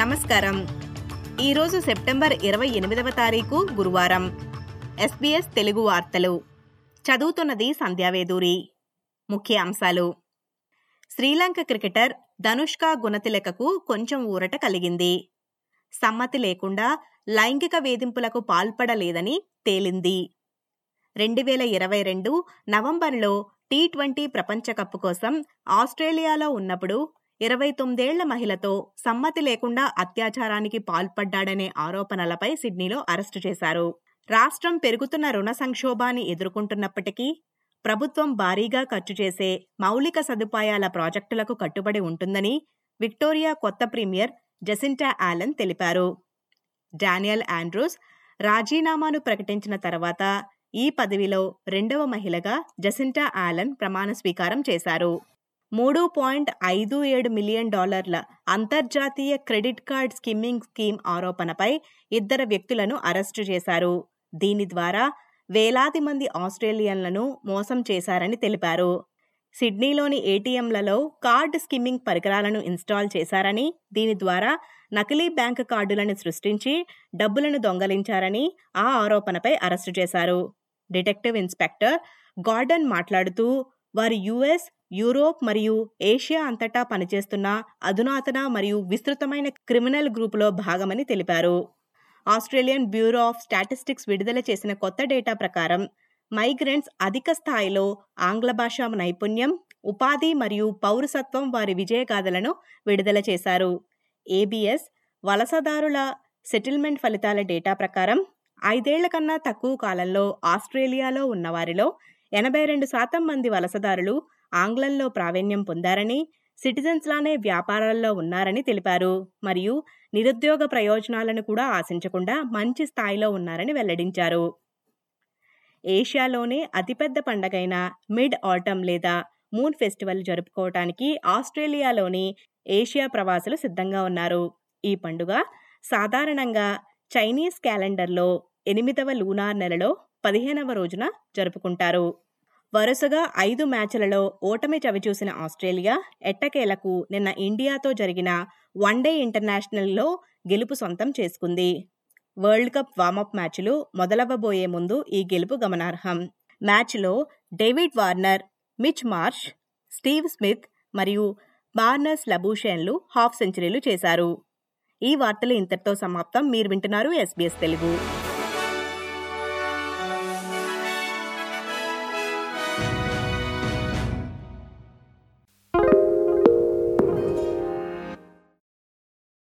నమస్కారం. ఈరోజు సెప్టెంబర్ ఇరవై ఎనిమిదవ తారీఖు గురువారం. ఎస్బీఎస్ తెలుగు వార్తలు. చదువుతున్నది సంధ్యావేదూరి ముఖ్య అంశాలు. శ్రీలంక క్రికెటర్ ధనుష్క గుణతిలకకు కొంచెం ఊరట కలిగింది. సమ్మతి లేకుండా లైంగిక వేధింపులకు పాల్పడలేదని తేలింది. రెండు వేల ఇరవై రెండు నవంబర్లో టీ ట్వంటీ ప్రపంచకప్ కోసం ఆస్ట్రేలియాలో ఉన్నప్పుడు ఇరవై తొమ్మిదేళ్ళ మహిళతో సమ్మతి లేకుండా అత్యాచారానికి పాల్పడ్డాడనే ఆరోపణలపై సిడ్నీలో అరెస్టు చేశారు. రాష్ట్రం పెరుగుతున్న రుణ సంక్షోభాన్ని ఎదుర్కొంటున్నప్పటికీ ప్రభుత్వం భారీగా ఖర్చు చేసే మౌలిక సదుపాయాల ప్రాజెక్టులకు కట్టుబడి ఉంటుందని విక్టోరియా కొత్త ప్రీమియర్ జసింటా ఆలన్ తెలిపారు. డానియల్ ఆండ్రూస్ రాజీనామాను ప్రకటించిన తర్వాత ఈ పదవిలో రెండవ మహిళగా జసింటా ఆలన్ ప్రమాణ స్వీకారం చేశారు. మూడు పాయింట్ ఐదు ఏడు మిలియన్ డాలర్ల అంతర్జాతీయ క్రెడిట్ కార్డ్ స్కిమ్మింగ్ స్కీమ్ ఆరోపణపై ఇద్దరు వ్యక్తులను అరెస్టు చేశారు. దీని ద్వారా వేలాది మంది ఆస్ట్రేలియన్లను మోసం చేశారని తెలిపారు. సిడ్నీలోని ఏటీఎంలలో కార్డ్ స్కిమ్మింగ్ పరికరాలను ఇన్స్టాల్ చేశారని దీని ద్వారా నకిలీ బ్యాంక్ కార్డులను సృష్టించి డబ్బులను దొంగలించారని ఆ ఆరోపణపై అరెస్టు చేశారు. డిటెక్టివ్ ఇన్స్పెక్టర్ గార్డన్ మాట్లాడుతూ వారు యుఎస్ యూరోప్ మరియు ఏషియా అంతటా పనిచేస్తున్న అధునాతన మరియు విస్తృతమైన క్రిమినల్ గ్రూపులో భాగమని తెలిపారు. ఆస్ట్రేలియన్ బ్యూరో ఆఫ్ స్టాటిస్టిక్స్ విడుదల చేసిన కొత్త డేటా ప్రకారం మైగ్రెంట్స్ అధిక స్థాయిలో ఆంగ్ల భాషా నైపుణ్యం ఉపాధి మరియు పౌరసత్వం వారి విజయగాథలను విడుదల చేశారు. ఏబిఎస్ వలసదారుల సెటిల్మెంట్ ఫలితాల డేటా ప్రకారం ఐదేళ్ళ కన్నా తక్కువ కాలంలో ఆస్ట్రేలియాలో ఉన్నవారిలో ఎనభై రెండు శాతం మంది వలసదారులు ఆంగ్లంలో ప్రావీణ్యం పొందారని సిటిజన్స్ లానే వ్యాపారాల్లో ఉన్నారని తెలిపారు. మరియు నిరుద్యోగ ప్రయోజనాలను కూడా ఆశించకుండా మంచి స్థాయిలో ఉన్నారని వెల్లడించారు. ఏషియాలోనే అతిపెద్ద పండగైన మిడ్ ఆటమ్ లేదా మూన్ ఫెస్టివల్ జరుపుకోవటానికి ఆస్ట్రేలియాలోని ఏషియా ప్రవాసులు సిద్ధంగా ఉన్నారు. ఈ పండుగ సాధారణంగా చైనీస్ క్యాలెండర్లో ఎనిమిదవ లూనార్ నెలలో పదిహేనవ రోజున జరుపుకుంటారు. వరుసగా ఐదు మ్యాచ్లలో ఓటమి చవిచూసిన ఆస్ట్రేలియా ఎట్టకేలకు నిన్న ఇండియాతో జరిగిన వన్డే ఇంటర్నేషనల్లో గెలుపు సొంతం చేసుకుంది. వరల్డ్ కప్ వార్మప్ మ్యాచ్లు మొదలవ్వబోయే ముందు ఈ గెలుపు గమనార్హం. మ్యాచ్లో David Warner Mitch Marsh Steve Smith మరియు బార్నర్స్ లబూషేన్లు హాఫ్ సెంచరీలు చేశారు. ఈ వార్తలు ఇంతటితో సమాప్తం. మీరు వింటున్నారు ఎస్బీఎస్ తెలుగు.